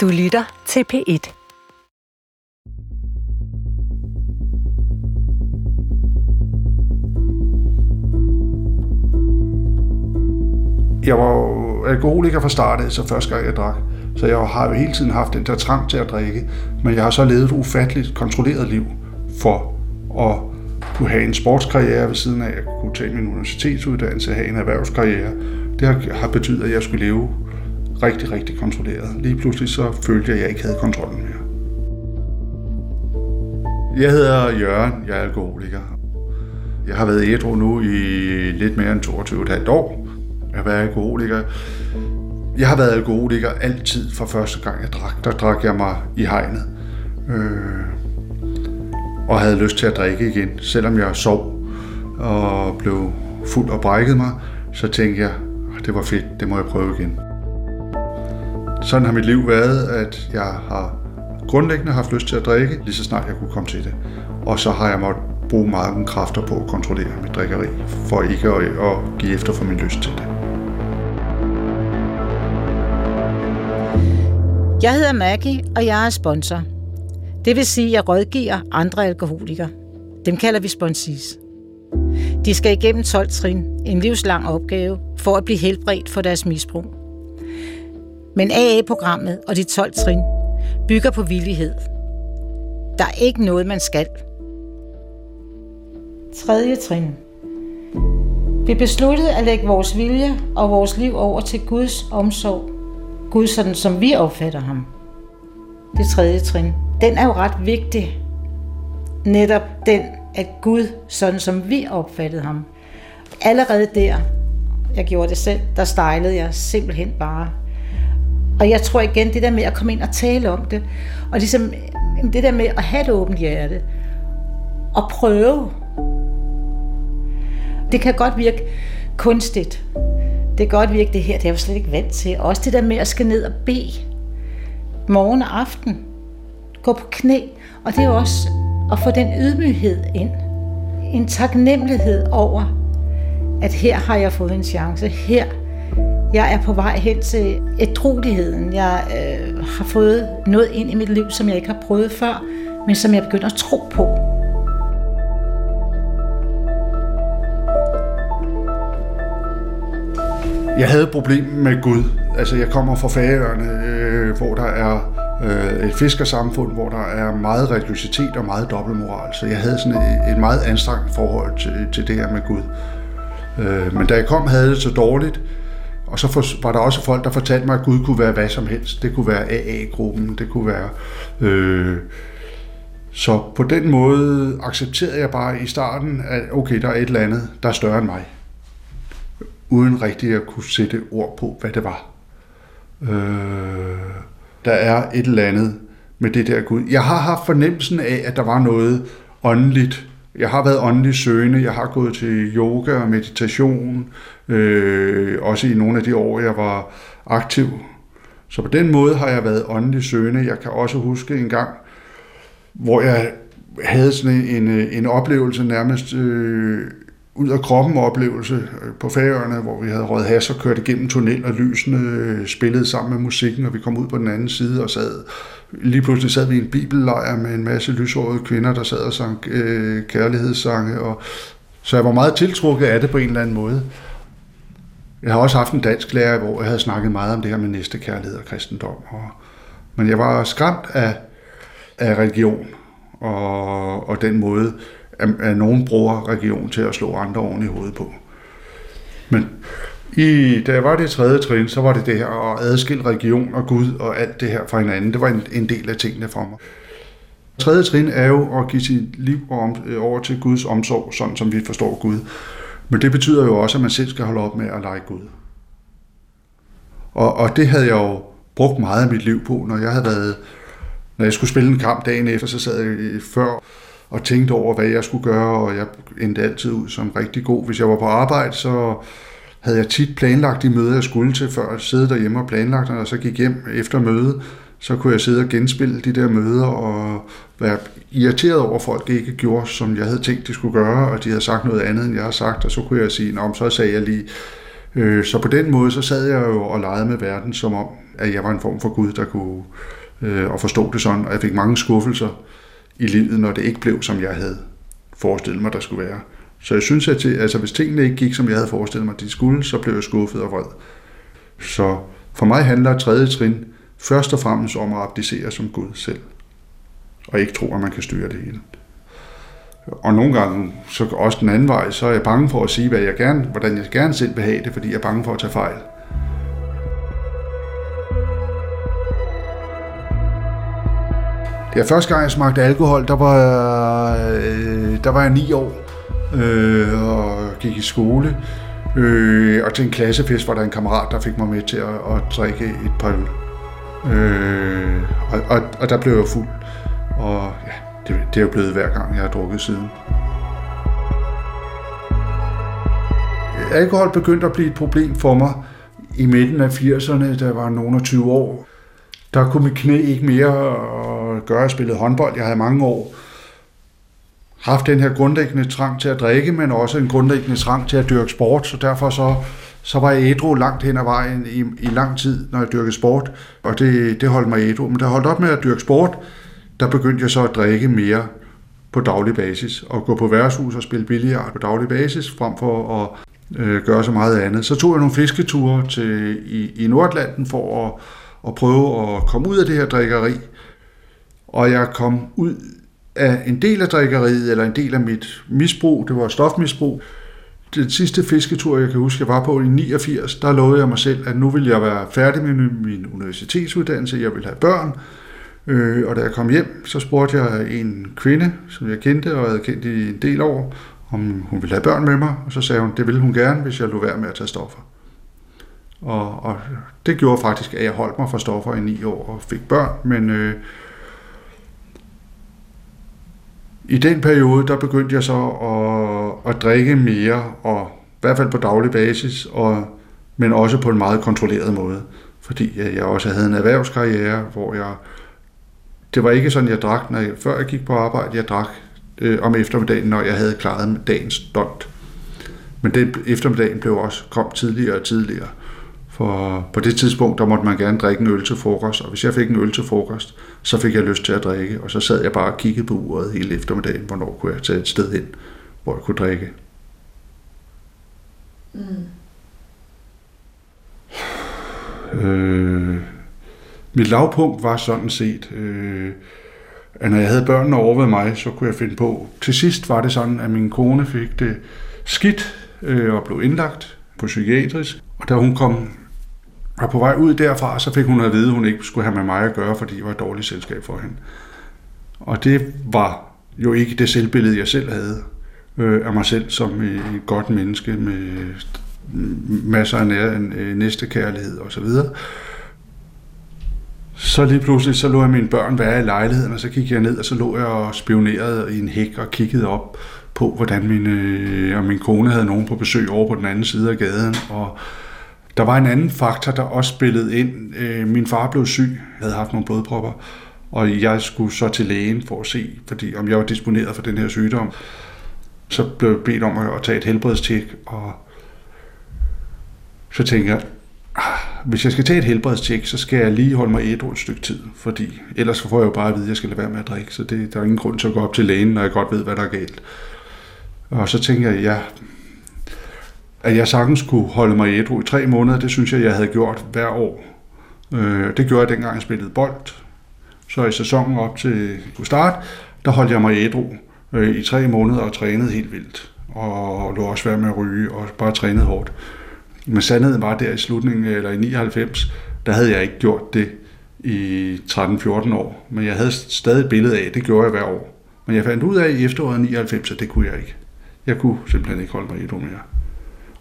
Du lytter til P1. Jeg var jo alkoholiker fra start så første gang jeg drak. Så jeg har jo hele tiden haft den der trang til at drikke. Men jeg har så levet et ufatteligt kontrolleret liv for at kunne have en sportskarriere ved siden af, at kunne tage min universitetsuddannelse, have en erhvervskarriere. Det har, har betydet, at jeg skulle leve rigtig, rigtig kontrolleret. Lige pludselig så følte jeg, at jeg ikke havde kontrollen mere. Jeg hedder Jørgen, jeg er alkoholiker. Jeg har været ædru nu i lidt mere end 22,5 år. Jeg har været alkoholiker. Jeg har været alkoholiker altid fra første gang jeg drak. Der drak jeg mig i hegnet. Øh, og havde lyst til at drikke igen. Selvom jeg sov og blev fuld og brækket mig, så tænkte jeg, det var fedt, det må jeg prøve igen. Sådan har mit liv været, at jeg har grundlæggende haft lyst til at drikke, lige så snart jeg kunne komme til det. Og så har jeg måttet bruge mange kræfter på at kontrollere mit drikkeri, for ikke at, at give efter for min lyst til det. Jeg hedder Maggie, og jeg er sponsor. Det vil sige, at jeg rådgiver andre alkoholikere. Dem kalder vi sponsis. De skal igennem 12 trin, en livslang opgave, for at blive helbredt for deres misbrug. Men AA-programmet og de 12 trin bygger på villighed. Der er ikke noget, man skal. Tredje trin. Vi besluttede at lægge vores vilje og vores liv over til Guds omsorg. Gud sådan, som vi opfatter ham. Det tredje trin. Den er jo ret vigtig. Netop den, at Gud, sådan som vi opfattede ham. Allerede der, jeg gjorde det selv, der stejlede jeg simpelthen bare. Og jeg tror igen, det der med at komme ind og tale om det, og ligesom det der med at have et åbent hjerte, og prøve. Det kan godt virke kunstigt. Det kan godt virke det her, det er jeg jo slet ikke vant til. Også det der med at skal ned og bede morgen og aften. Gå på knæ. Og det er også at få den ydmyghed ind. En taknemmelighed over, at her har jeg fået en chance. Her jeg er på vej hen til ædrueligheden. Jeg øh, har fået noget ind i mit liv, som jeg ikke har prøvet før, men som jeg begynder at tro på. Jeg havde et problem med Gud. Altså, jeg kommer fra Færøerne, øh, hvor der er øh, et fiskersamfund, hvor der er meget religiøsitet og meget dobbeltmoral. Så jeg havde sådan et, et meget anstrengt forhold til, til det her med Gud. Øh, men da jeg kom, havde det så dårligt, og så for, var der også folk, der fortalte mig, at Gud kunne være hvad som helst. Det kunne være AA-gruppen, det kunne være... Øh, så på den måde accepterede jeg bare i starten, at okay, der er et eller andet, der er større end mig. Uden rigtig at kunne sætte ord på, hvad det var. Øh, der er et eller andet med det der Gud. Jeg har haft fornemmelsen af, at der var noget åndeligt. Jeg har været åndelig søgende, jeg har gået til yoga og meditation, øh, også i nogle af de år, jeg var aktiv. Så på den måde har jeg været åndelig søgende. Jeg kan også huske en gang, hvor jeg havde sådan en, en oplevelse nærmest øh, ud af kroppen oplevelse øh, på Færøerne, hvor vi havde røget has og kørt igennem tunnel, og lysene øh, spillede sammen med musikken, og vi kom ud på den anden side og sad. Lige pludselig sad vi i en bibellejr med en masse lyshårede kvinder, der sad og sang øh, kærlighedssange, og så jeg var meget tiltrukket af det på en eller anden måde. Jeg har også haft en dansk lærer, hvor jeg havde snakket meget om det her med næstekærlighed og kristendom. Og, men jeg var skræmt af, af religion og, og den måde, at, at nogen bruger religion til at slå andre oven i hovedet på. Men i, da jeg var det tredje trin, så var det det her at adskille religion og Gud og alt det her fra hinanden. Det var en, en del af tingene for mig. Tredje trin er jo at give sit liv øh, over til Guds omsorg, sådan som vi forstår Gud. Men det betyder jo også, at man selv skal holde op med at lege Gud. Og, og det havde jeg jo brugt meget af mit liv på, når jeg havde været, når jeg skulle spille en kamp dagen efter, så sad jeg før og tænkte over, hvad jeg skulle gøre, og jeg endte altid ud som rigtig god. Hvis jeg var på arbejde, så havde jeg tit planlagt de møder, jeg skulle til, før at sidde derhjemme og planlagt, og så gik hjem efter mødet, så kunne jeg sidde og genspille de der møder og være irriteret over, at folk ikke gjorde, som jeg havde tænkt, de skulle gøre, og de havde sagt noget andet, end jeg har sagt, og så kunne jeg sige, om så sagde jeg lige. Øh, så på den måde, så sad jeg jo og legede med verden, som om, at jeg var en form for Gud, der kunne øh, og forstå det sådan, og jeg fik mange skuffelser i livet, når det ikke blev, som jeg havde forestillet mig, der skulle være. Så jeg synes, at det, altså, hvis tingene ikke gik, som jeg havde forestillet mig, de skulle, så blev jeg skuffet og vred. Så for mig handler tredje trin først og fremmest om at abdicere som Gud selv, og ikke tro, at man kan styre det hele. Og nogle gange, så også den anden vej, så er jeg bange for at sige, hvad jeg gerne, hvordan jeg gerne selv vil have det, fordi jeg er bange for at tage fejl. Det er første gang, jeg smagte alkohol, der var, øh, der var jeg ni år øh, og gik i skole. Øh, og til en klassefest var der en kammerat, der fik mig med til at, at drikke et par øl. Øh, og, og, og der blev jeg fuld. Og ja, det, det er jo blevet hver gang, jeg har drukket siden. Alkohol begyndte at blive et problem for mig i midten af 80'erne, da jeg var nogen af 20 år. Der kunne mit knæ ikke mere gøre, at jeg spillede håndbold. Jeg havde mange år haft den her grundlæggende trang til at drikke, men også en grundlæggende trang til at dyrke sport, så derfor så, så var jeg ædru langt hen ad vejen i, i lang tid, når jeg dyrkede sport, og det, det holdt mig ædru. Men da jeg holdt op med at dyrke sport, der begyndte jeg så at drikke mere på daglig basis, og gå på værtshus og spille billiard på daglig basis, frem for at øh, gøre så meget andet. Så tog jeg nogle fisketure til, i, i Nordlanden for at, at prøve at komme ud af det her drikkeri, og jeg kom ud af en del af drikkeriet, eller en del af mit misbrug, det var stofmisbrug. Den sidste fisketur, jeg kan huske, jeg var på i 89, der lovede jeg mig selv, at nu vil jeg være færdig med min universitetsuddannelse, jeg vil have børn. Øh, og da jeg kom hjem, så spurgte jeg en kvinde, som jeg kendte og havde kendt i en del år, om hun ville have børn med mig, og så sagde hun, det ville hun gerne, hvis jeg lå være med at tage stoffer. Og, og det gjorde faktisk, at jeg holdt mig fra stoffer i ni år og fik børn, men øh, i den periode, der begyndte jeg så at, at drikke mere, og i hvert fald på daglig basis, og, men også på en meget kontrolleret måde. Fordi øh, jeg også havde en erhvervskarriere, hvor jeg... Det var ikke sådan, jeg drak, når jeg, før jeg gik på arbejde. Jeg drak øh, om eftermiddagen, når jeg havde klaret dagens dont. Men den eftermiddagen blev også kom tidligere og tidligere. For på det tidspunkt, der måtte man gerne drikke en øl til frokost, og hvis jeg fik en øl til frokost, så fik jeg lyst til at drikke, og så sad jeg bare og kiggede på uret hele eftermiddagen, hvornår kunne jeg tage et sted hen, hvor jeg kunne drikke. Mm. Øh, mit lavpunkt var sådan set, øh, at når jeg havde børnene over ved mig, så kunne jeg finde på. Til sidst var det sådan, at min kone fik det skidt øh, og blev indlagt på psykiatrisk. Og da hun kom og på vej ud derfra, så fik hun at vide, at hun ikke skulle have med mig at gøre, fordi jeg var et dårligt selskab for hende. Og det var jo ikke det selvbillede, jeg selv havde øh, af mig selv som et godt menneske med masser af nær, næste kærlighed og så videre. Så lige pludselig, så lå jeg mine børn være i lejligheden, og så gik jeg ned, og så lå jeg og spionerede i en hæk og kiggede op på, hvordan min, øh, og min kone havde nogen på besøg over på den anden side af gaden, og der var en anden faktor, der også spillede ind. Øh, min far blev syg, havde haft nogle blodpropper, og jeg skulle så til lægen for at se, fordi om jeg var disponeret for den her sygdom. Så blev jeg bedt om at tage et helbredstjek, og så tænker jeg, ah, hvis jeg skal tage et helbredstjek, så skal jeg lige holde mig ædru et stykke tid, fordi ellers får jeg jo bare at vide, at jeg skal lade være med at drikke, så det, der er ingen grund til at gå op til lægen, når jeg godt ved, hvad der er galt. Og så tænker jeg, ja, at jeg sagtens kunne holde mig ædru i tre måneder, det synes jeg, jeg havde gjort hver år. Øh, det gjorde jeg dengang, jeg spillede bold. Så i sæsonen op til kunne starte, der holdt jeg mig ædru øh, i tre måneder og trænede helt vildt. Og lå også være med at ryge og bare trænede hårdt. Men sandheden var der i slutningen, eller i 99, der havde jeg ikke gjort det i 13-14 år. Men jeg havde stadig et billede af, det gjorde jeg hver år. Men jeg fandt ud af i efteråret 99, at det kunne jeg ikke. Jeg kunne simpelthen ikke holde mig ædru mere.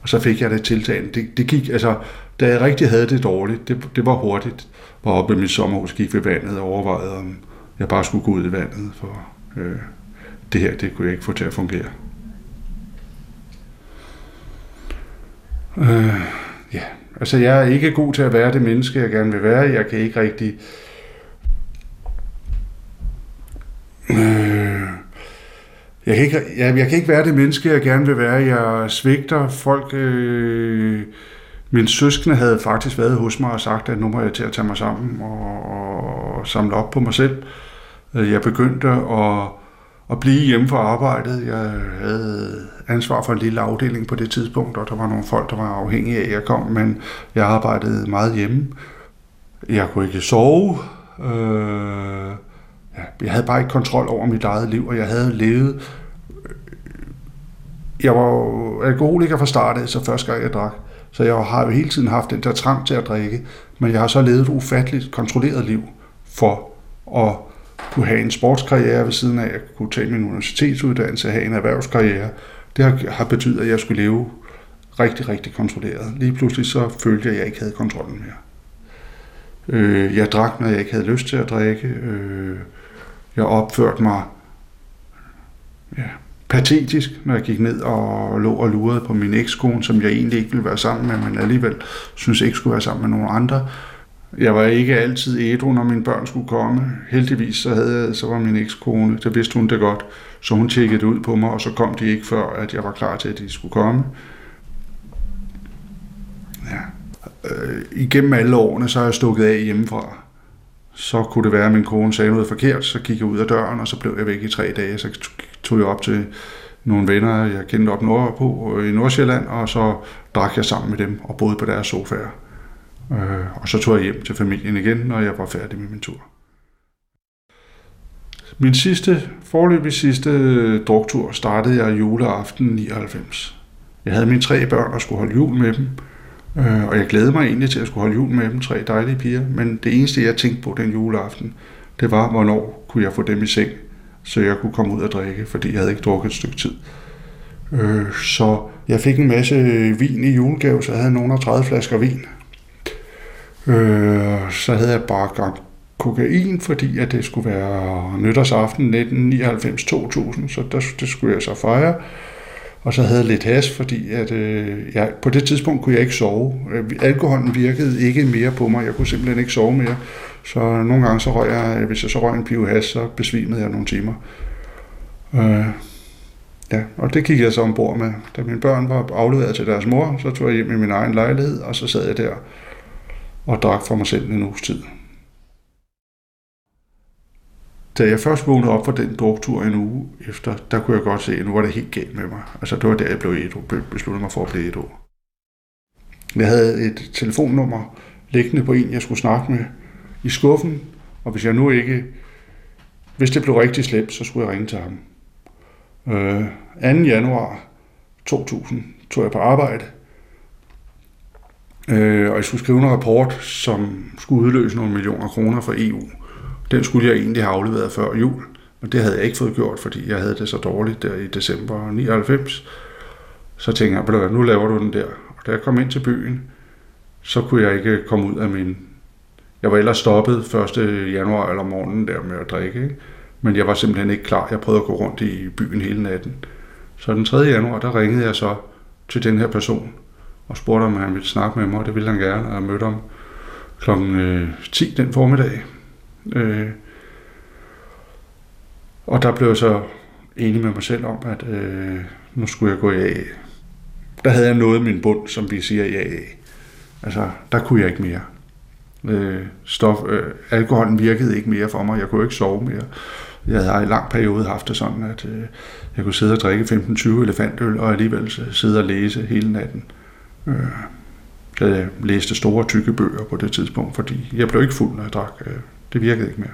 Og så fik jeg det tiltagende. Det, det gik, altså, da jeg rigtig havde det dårligt, det, det var hurtigt. Var oppe i mit sommerhus, gik ved vandet og overvejede, om jeg bare skulle gå ud i vandet, for øh, det her, det kunne jeg ikke få til at fungere. Øh, ja, altså jeg er ikke god til at være det menneske, jeg gerne vil være. Jeg kan ikke rigtig... Øh, jeg kan, ikke, jeg, jeg kan ikke være det menneske, jeg gerne vil være. Jeg svigter folk øh, Min søskende havde faktisk været hos mig og sagt, at nu må jeg til at tage mig sammen og, og samle op på mig selv. Øh, jeg begyndte at, at blive hjemme fra arbejdet. Jeg havde ansvar for en lille afdeling på det tidspunkt, og der var nogle folk, der var afhængige af, at jeg kom, men jeg arbejdede meget hjemme. Jeg kunne ikke sove. Øh, jeg havde bare ikke kontrol over mit eget liv, og jeg havde levet... Øh, jeg var alkoholiker fra starten, så første gang jeg drak. Så jeg har jo hele tiden haft den der trang til at drikke, men jeg har så levet et ufatteligt kontrolleret liv for at kunne have en sportskarriere ved siden af, at kunne tage min universitetsuddannelse, have en erhvervskarriere. Det har, har betydet, at jeg skulle leve rigtig, rigtig kontrolleret. Lige pludselig så følte jeg, at jeg ikke havde kontrollen mere. Øh, jeg drak, når jeg ikke havde lyst til at drikke. Øh, jeg opførte mig ja, patetisk, når jeg gik ned og lå og lurede på min ekskone, som jeg egentlig ikke ville være sammen med, men alligevel synes ikke skulle være sammen med nogen andre. Jeg var ikke altid ædru, når mine børn skulle komme. Heldigvis så, havde jeg, så var min ekskone, der vidste hun det godt, så hun tjekkede ud på mig, og så kom de ikke før, at jeg var klar til, at de skulle komme. Ja. Øh, igennem alle årene, så har jeg stukket af hjemmefra. Så kunne det være, at min kone sagde noget forkert, så gik jeg ud af døren, og så blev jeg væk i tre dage. Så tog jeg op til nogle venner, jeg kendte op nordpå øh, i Nordsjælland, og så drak jeg sammen med dem og boede på deres sofaer. Øh, og så tog jeg hjem til familien igen, når jeg var færdig med min tur. Min sidste, forløbig sidste øh, druktur startede jeg juleaften 99. Jeg havde mine tre børn og skulle holde jul med dem, øh, og jeg glædede mig egentlig til at skulle holde jul med dem, tre dejlige piger, men det eneste, jeg tænkte på den juleaften, det var, hvornår kunne jeg få dem i seng, så jeg kunne komme ud og drikke, fordi jeg havde ikke drukket et stykke tid. Øh, så jeg fik en masse vin i julegave, så jeg havde nogle 30 flasker vin. Øh, så havde jeg bare gang kokain, fordi at det skulle være nytårsaften 1999-2000, så der, det skulle jeg så fejre. Og så havde jeg lidt has, fordi at, øh, jeg, på det tidspunkt kunne jeg ikke sove. Øh, alkoholen virkede ikke mere på mig. Jeg kunne simpelthen ikke sove mere. Så nogle gange, så røg jeg, øh, hvis jeg så røg en pive has, så besvimede jeg nogle timer. Øh, ja, og det kiggede jeg så ombord med. Da mine børn var afleveret til deres mor, så tog jeg hjem i min egen lejlighed, og så sad jeg der og drak for mig selv en uges tid. Da jeg først vågnede op for den druktur en uge efter, der kunne jeg godt se, at nu var det helt galt med mig. Altså det var der, jeg blev ædru, besluttede mig for at blive ædru. Jeg havde et telefonnummer liggende på en, jeg skulle snakke med i skuffen, og hvis jeg nu ikke, hvis det blev rigtig slemt, så skulle jeg ringe til ham. Øh, 2. januar 2000 tog jeg på arbejde, øh, og jeg skulle skrive en rapport, som skulle udløse nogle millioner kroner for EU. Den skulle jeg egentlig have afleveret før jul, men det havde jeg ikke fået gjort, fordi jeg havde det så dårligt der i december 99. Så tænkte jeg, nu laver du den der. Og da jeg kom ind til byen, så kunne jeg ikke komme ud af min... Jeg var ellers stoppet 1. januar eller morgenen der med at drikke, ikke? men jeg var simpelthen ikke klar. Jeg prøvede at gå rundt i byen hele natten. Så den 3. januar, der ringede jeg så til den her person og spurgte, om han ville snakke med mig, og det ville han gerne, og jeg mødte ham kl. 10 øh, den formiddag. Øh, og der blev jeg så enig med mig selv om, at øh, nu skulle jeg gå i AA. Der havde jeg nået min bund, som vi siger i AA. Altså, der kunne jeg ikke mere. Øh, stof, øh, alkoholen virkede ikke mere for mig. Jeg kunne ikke sove mere. Jeg havde i lang periode haft det sådan, at øh, jeg kunne sidde og drikke 15-20 elefantøl, og alligevel sidde og læse hele natten. Øh, jeg læste store, tykke bøger på det tidspunkt, fordi jeg blev ikke fuld, når jeg drak. Øh, det virkede ikke mere.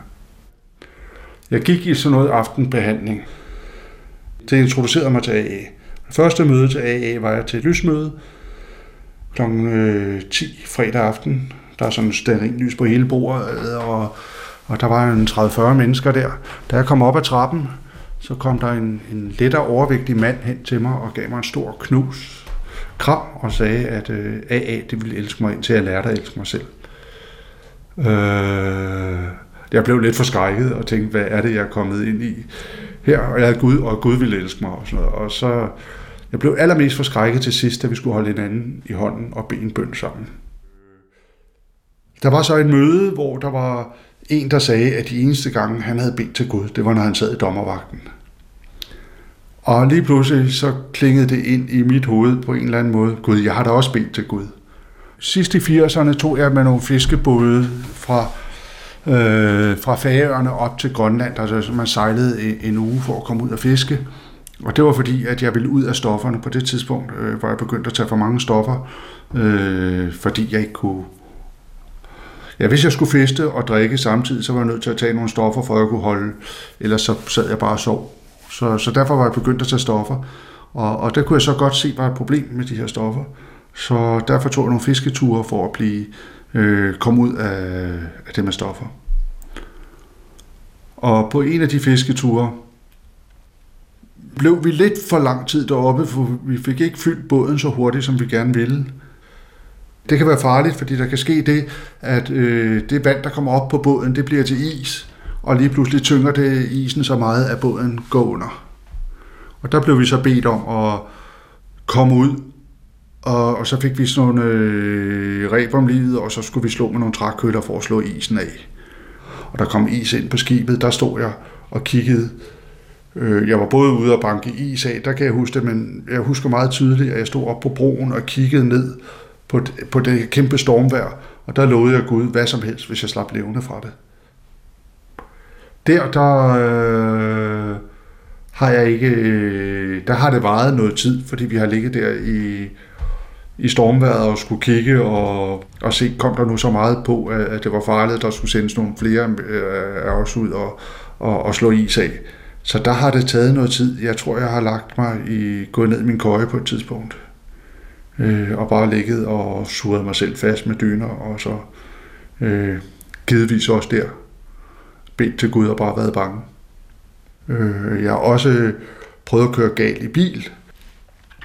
Jeg gik i sådan noget aftenbehandling. Det introducerede mig til AA. Første møde til AA var jeg til et lysmøde kl. 10 øh, fredag aften. Der er sådan en lys på hele bordet, og, og der var en 30-40 mennesker der. Da jeg kom op ad trappen, så kom der en, en lettere overvægtig mand hen til mig og gav mig en stor knus kram og sagde, at øh, AA det ville elske mig indtil jeg lærte at elske mig selv. Øh, jeg blev lidt forskrækket og tænkte, hvad er det, jeg er kommet ind i her? Og jeg havde Gud, og Gud ville elske mig og sådan noget. Og så, jeg blev allermest forskrækket til sidst, da vi skulle holde hinanden i hånden og bede en bøn sammen. Der var så et møde, hvor der var en, der sagde, at de eneste gange, han havde bedt til Gud, det var, når han sad i dommervagten. Og lige pludselig så klingede det ind i mit hoved på en eller anden måde. Gud, jeg har da også bedt til Gud sidst i 80'erne tog jeg med nogle fiskebåde fra, øh, fra Færøerne op til Grønland. Altså man sejlede en, en uge for at komme ud og fiske. Og det var fordi, at jeg ville ud af stofferne. På det tidspunkt øh, hvor jeg begyndte at tage for mange stoffer, øh, fordi jeg ikke kunne... Ja, hvis jeg skulle feste og drikke samtidig, så var jeg nødt til at tage nogle stoffer, for at jeg kunne holde. Ellers så sad jeg bare og sov. Så, så derfor var jeg begyndt at tage stoffer. Og, og der kunne jeg så godt se, var et problem med de her stoffer. Så derfor tog jeg nogle fisketure for at blive øh, komme ud af, af det med stoffer. Og på en af de fisketure blev vi lidt for lang tid deroppe, for vi fik ikke fyldt båden så hurtigt, som vi gerne ville. Det kan være farligt, fordi der kan ske det, at øh, det vand, der kommer op på båden, det bliver til is, og lige pludselig tynger det isen så meget, at båden går under. Og der blev vi så bedt om at komme ud, og, og så fik vi sådan nogle øh, reb om livet, og så skulle vi slå med nogle trækøller for at slå isen af. Og der kom is ind på skibet, der stod jeg og kiggede. Øh, jeg var både ude og banke is af, der kan jeg huske det, men jeg husker meget tydeligt, at jeg stod op på broen og kiggede ned på, på det kæmpe stormvejr, og der lovede jeg Gud hvad som helst, hvis jeg slap levende fra det. Der, der øh, har jeg ikke, øh, der har det varet noget tid, fordi vi har ligget der i, i stormvejret og skulle kigge og, og se, kom der nu så meget på, at det var farligt, at der skulle sendes nogle flere øh, af os ud og, og, og slå is af. Så der har det taget noget tid. Jeg tror, jeg har lagt mig i, gået ned i min køje på et tidspunkt. Øh, og bare ligget og surret mig selv fast med dyner, og så øh, givetvis også der bedt til Gud og bare været bange. Øh, jeg har også prøvet at køre galt i bil.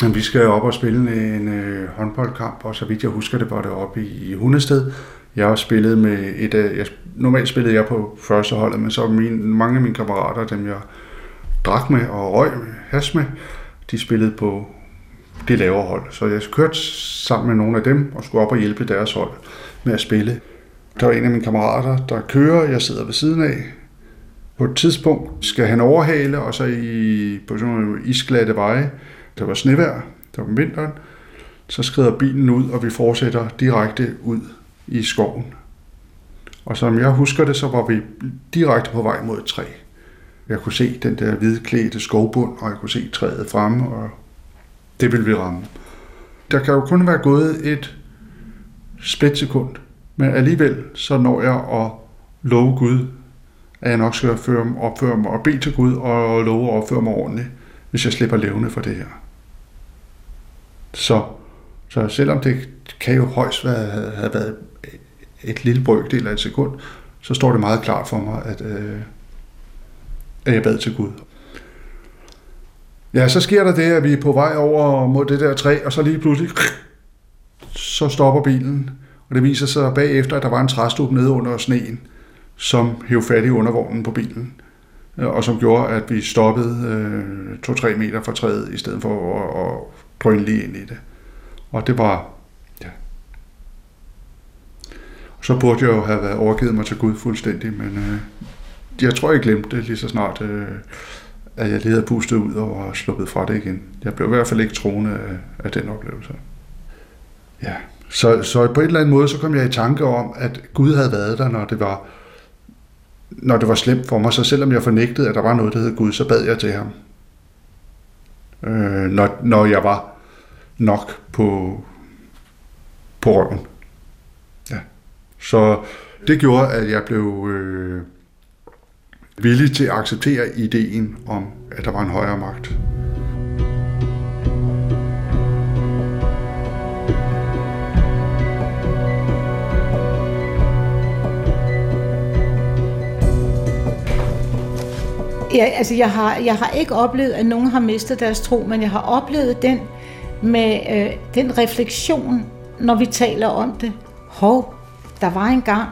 Jamen, vi skal op og spille en øh, håndboldkamp, og så vidt jeg husker det, var det oppe i, i Hundested. Jeg har spillet med et af, jeg, normalt spillede jeg på første holdet, men så min, mange af mine kammerater, dem jeg drak med og røg med, has med, de spillede på det lavere hold. Så jeg kørte sammen med nogle af dem og skulle op og hjælpe deres hold med at spille. Der var en af mine kammerater, der kører, jeg sidder ved siden af. På et tidspunkt skal han overhale, og så i, på sådan nogle isglatte veje, der var snevejr, der var vinteren, så skrider bilen ud, og vi fortsætter direkte ud i skoven. Og som jeg husker det, så var vi direkte på vej mod et træ. Jeg kunne se den der hvidklædte skovbund, og jeg kunne se træet fremme, og det ville vi ramme. Der kan jo kun være gået et splitsekund, men alligevel så når jeg at love Gud, at jeg nok skal opføre mig og bede til Gud og love at opføre mig ordentligt, hvis jeg slipper levende for det her. Så, så selvom det kan jo højst være, have været et lille brøkdel af et sekund, så står det meget klart for mig, at, øh, at jeg bad til Gud. Ja, så sker der det, at vi er på vej over mod det der træ, og så lige pludselig, så stopper bilen, og det viser sig bagefter, at der var en træstup nede under sneen, som hævde fat i undervognen på bilen, øh, og som gjorde, at vi stoppede øh, 2-3 meter fra træet, i stedet for at, at point lige ind i det. Og det var, ja. Så burde jeg jo have været overgivet mig til Gud fuldstændig, men øh, jeg tror, jeg glemte det lige så snart, øh, at jeg lige havde pustet ud og sluppet fra det igen. Jeg blev i hvert fald ikke troende af, af den oplevelse. Ja, så, så på en eller anden måde, så kom jeg i tanke om, at Gud havde været der, når det var, når det var slemt for mig. Så selvom jeg fornægtede, at der var noget, der hed Gud, så bad jeg til ham. Øh, når, når jeg var nok på, på røven. Ja. Så det gjorde, at jeg blev øh, villig til at acceptere ideen om, at der var en højere magt. Ja, altså jeg har, jeg har ikke oplevet, at nogen har mistet deres tro, men jeg har oplevet den med øh, den refleksion, når vi taler om det. Hov, der var en gang.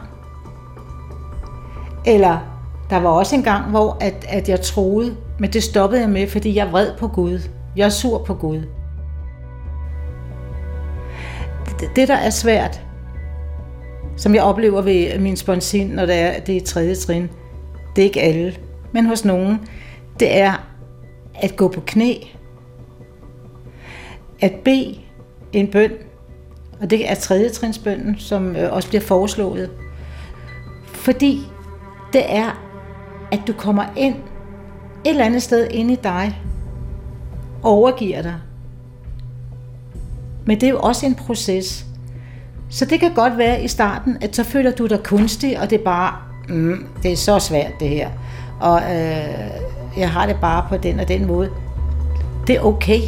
Eller der var også en gang, hvor at, at jeg troede, men det stoppede jeg med, fordi jeg er vred på Gud. Jeg er sur på Gud. Det, det der er svært, som jeg oplever ved min sponsin, når det er, det er tredje trin, det er ikke alle, men hos nogen, det er at gå på knæ, at bede en bøn, Og det er tredje trinsbønden, som øh, også bliver foreslået. Fordi det er, at du kommer ind et eller andet sted ind i dig, overgiver dig. Men det er jo også en proces. Så det kan godt være i starten, at så føler du dig kunstig, og det er bare, mm, det er så svært det her. Og øh, jeg har det bare på den og den måde. Det er okay.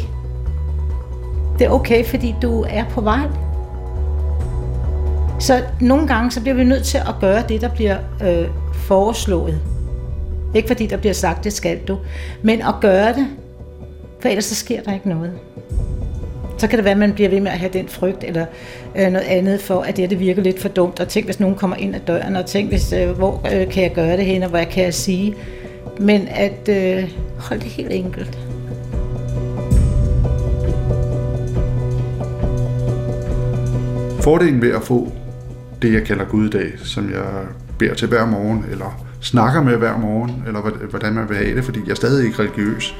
Det er okay, fordi du er på vej. Så nogle gange så bliver vi nødt til at gøre det, der bliver øh, foreslået. Ikke fordi der bliver sagt, det skal du, men at gøre det, for ellers så sker der ikke noget. Så kan det være, at man bliver ved med at have den frygt eller øh, noget andet for, at det, det virker lidt for dumt. Og tænk, hvis nogen kommer ind ad døren, og tænk, hvis, øh, hvor øh, kan jeg gøre det hen, og hvad kan jeg sige. Men at øh, holde det helt enkelt. Fordelen ved at få det, jeg kalder Guddag, som jeg beder til hver morgen, eller snakker med hver morgen, eller hvordan man vil have det, fordi jeg er stadig ikke religiøs,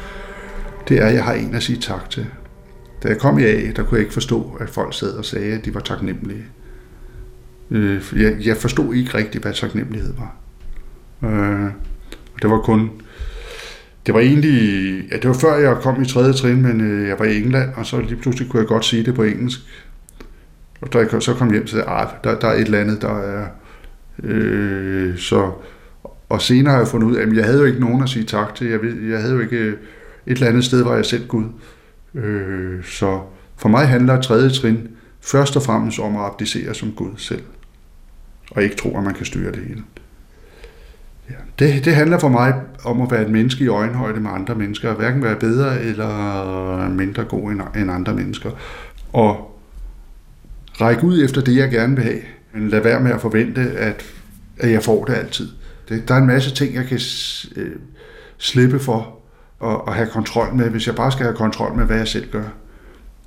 det er, at jeg har en at sige tak til. Da jeg kom i A, der kunne jeg ikke forstå, at folk sad og sagde, at de var taknemmelige. Øh, jeg, jeg forstod ikke rigtigt, hvad taknemmelighed var. Øh, det var kun... Det var egentlig... Ja, det var før jeg kom i tredje trin, men øh, jeg var i England, og så lige pludselig kunne jeg godt sige det på engelsk. Og da jeg så kom hjem, så sagde jeg, der, der er et eller andet, der er... Øh, så, og senere har jeg fundet ud af, at jeg havde jo ikke nogen at sige tak til. Jeg, ved, jeg havde jo ikke øh, et eller andet sted, hvor jeg selv Gud. Øh, så for mig handler tredje trin først og fremmest om at abdicere som Gud selv. Og ikke tro, at man kan styre det hele. Ja, det, det handler for mig om at være et menneske i øjenhøjde med andre mennesker. Hverken være bedre eller mindre god end andre mennesker. Og række ud efter det, jeg gerne vil have. Men lad være med at forvente, at, at jeg får det altid. Det, der er en masse ting, jeg kan øh, slippe for og, og have kontrol med, hvis jeg bare skal have kontrol med, hvad jeg selv gør.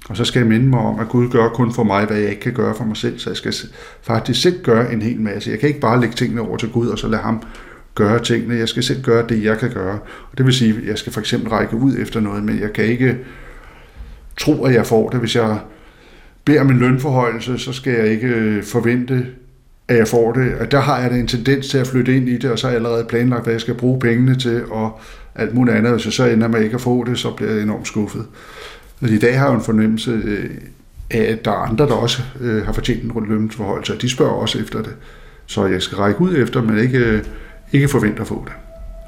Og så skal jeg minde mig om, at Gud gør kun for mig, hvad jeg ikke kan gøre for mig selv. Så jeg skal faktisk selv gøre en hel masse. Jeg kan ikke bare lægge tingene over til Gud, og så lade ham gøre tingene. Jeg skal selv gøre det, jeg kan gøre. Og det vil sige, at jeg skal for eksempel række ud efter noget, men jeg kan ikke tro, at jeg får det. Hvis jeg beder om en lønforhøjelse, så skal jeg ikke øh, forvente, at jeg får det. Og der har jeg da en tendens til at flytte ind i det, og så har jeg allerede planlagt, hvad jeg skal bruge pengene til, og alt muligt andet. Hvis jeg så ender med ikke at få det, så bliver jeg enormt skuffet. Og I dag har jeg jo en fornemmelse øh, af, at der er andre, der også øh, har fortjent en lønforhøjelse, og de spørger også efter det. Så jeg skal række ud efter, men ikke, ikke forvente at få det.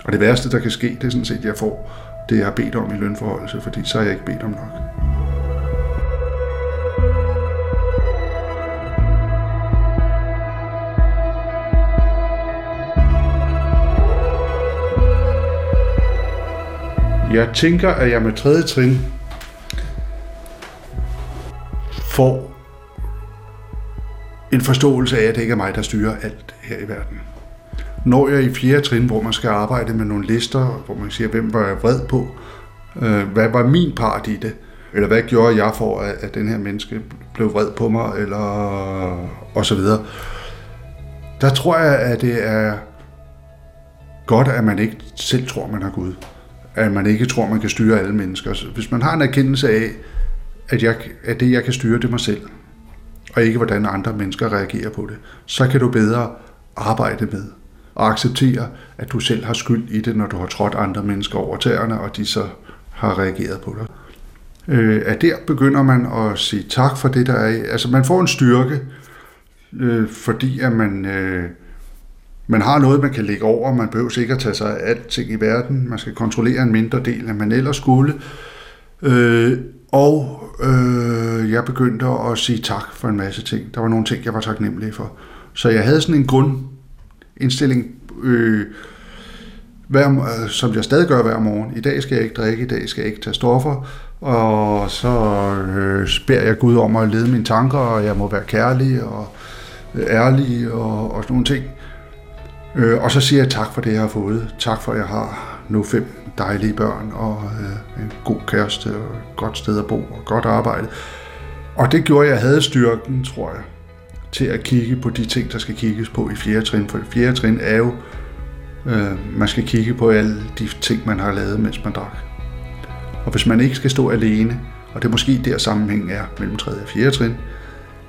Og det værste, der kan ske, det er sådan set, at jeg får det, jeg har bedt om i lønforholdelse, fordi så har jeg ikke bedt om nok. Jeg tænker, at jeg med tredje trin får en forståelse af, at det ikke er mig, der styrer alt her i verden. Når jeg i fjerde trin, hvor man skal arbejde med nogle lister, hvor man siger, hvem var jeg vred på, øh, hvad var min part i det, eller hvad gjorde jeg for, at den her menneske blev vred på mig, eller og så videre. Der tror jeg, at det er godt, at man ikke selv tror, man har Gud at man ikke tror, man kan styre alle mennesker. Så hvis man har en erkendelse af, at, jeg, at det, jeg kan styre, det er mig selv, og ikke hvordan andre mennesker reagerer på det, så kan du bedre arbejde med og acceptere, at du selv har skyld i det, når du har trådt andre mennesker over tæerne, og de så har reageret på dig. Øh, at der begynder man at sige tak for det, der er. Altså man får en styrke, øh, fordi at man... Øh, man har noget, man kan lægge over. Man behøver ikke at tage sig af alting i verden. Man skal kontrollere en mindre del, end man ellers skulle. Øh, og øh, jeg begyndte at sige tak for en masse ting. Der var nogle ting, jeg var taknemmelig for. Så jeg havde sådan en grundindstilling, øh, hver, som jeg stadig gør hver morgen. I dag skal jeg ikke drikke, i dag skal jeg ikke tage stoffer. Og så øh, beder jeg Gud om at lede mine tanker, og jeg må være kærlig og ærlig og, og sådan nogle ting. Øh, og så siger jeg tak for det, jeg har fået. Tak for, at jeg har nu fem dejlige børn og øh, en god kæreste og et godt sted at bo og godt arbejde. Og det gjorde, at jeg havde styrken, tror jeg, til at kigge på de ting, der skal kigges på i fjerde trin. For fjerde trin er jo, øh, man skal kigge på alle de ting, man har lavet, mens man drak. Og hvis man ikke skal stå alene, og det er måske der sammenhængen er mellem tredje og fjerde trin,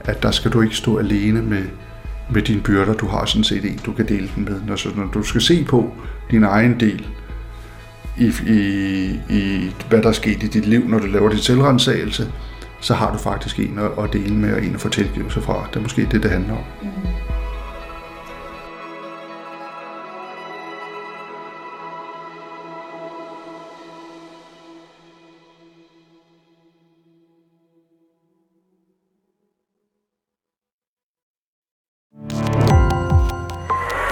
at der skal du ikke stå alene med, med dine byrder. Du har sådan set en, du kan dele den med. Når, så, når du skal se på din egen del i, i, i hvad der er sket i dit liv, når du laver din selvrensagelse, så har du faktisk en at, at dele med og en at få tilgivelse fra. Det er måske det, det handler om. Mm.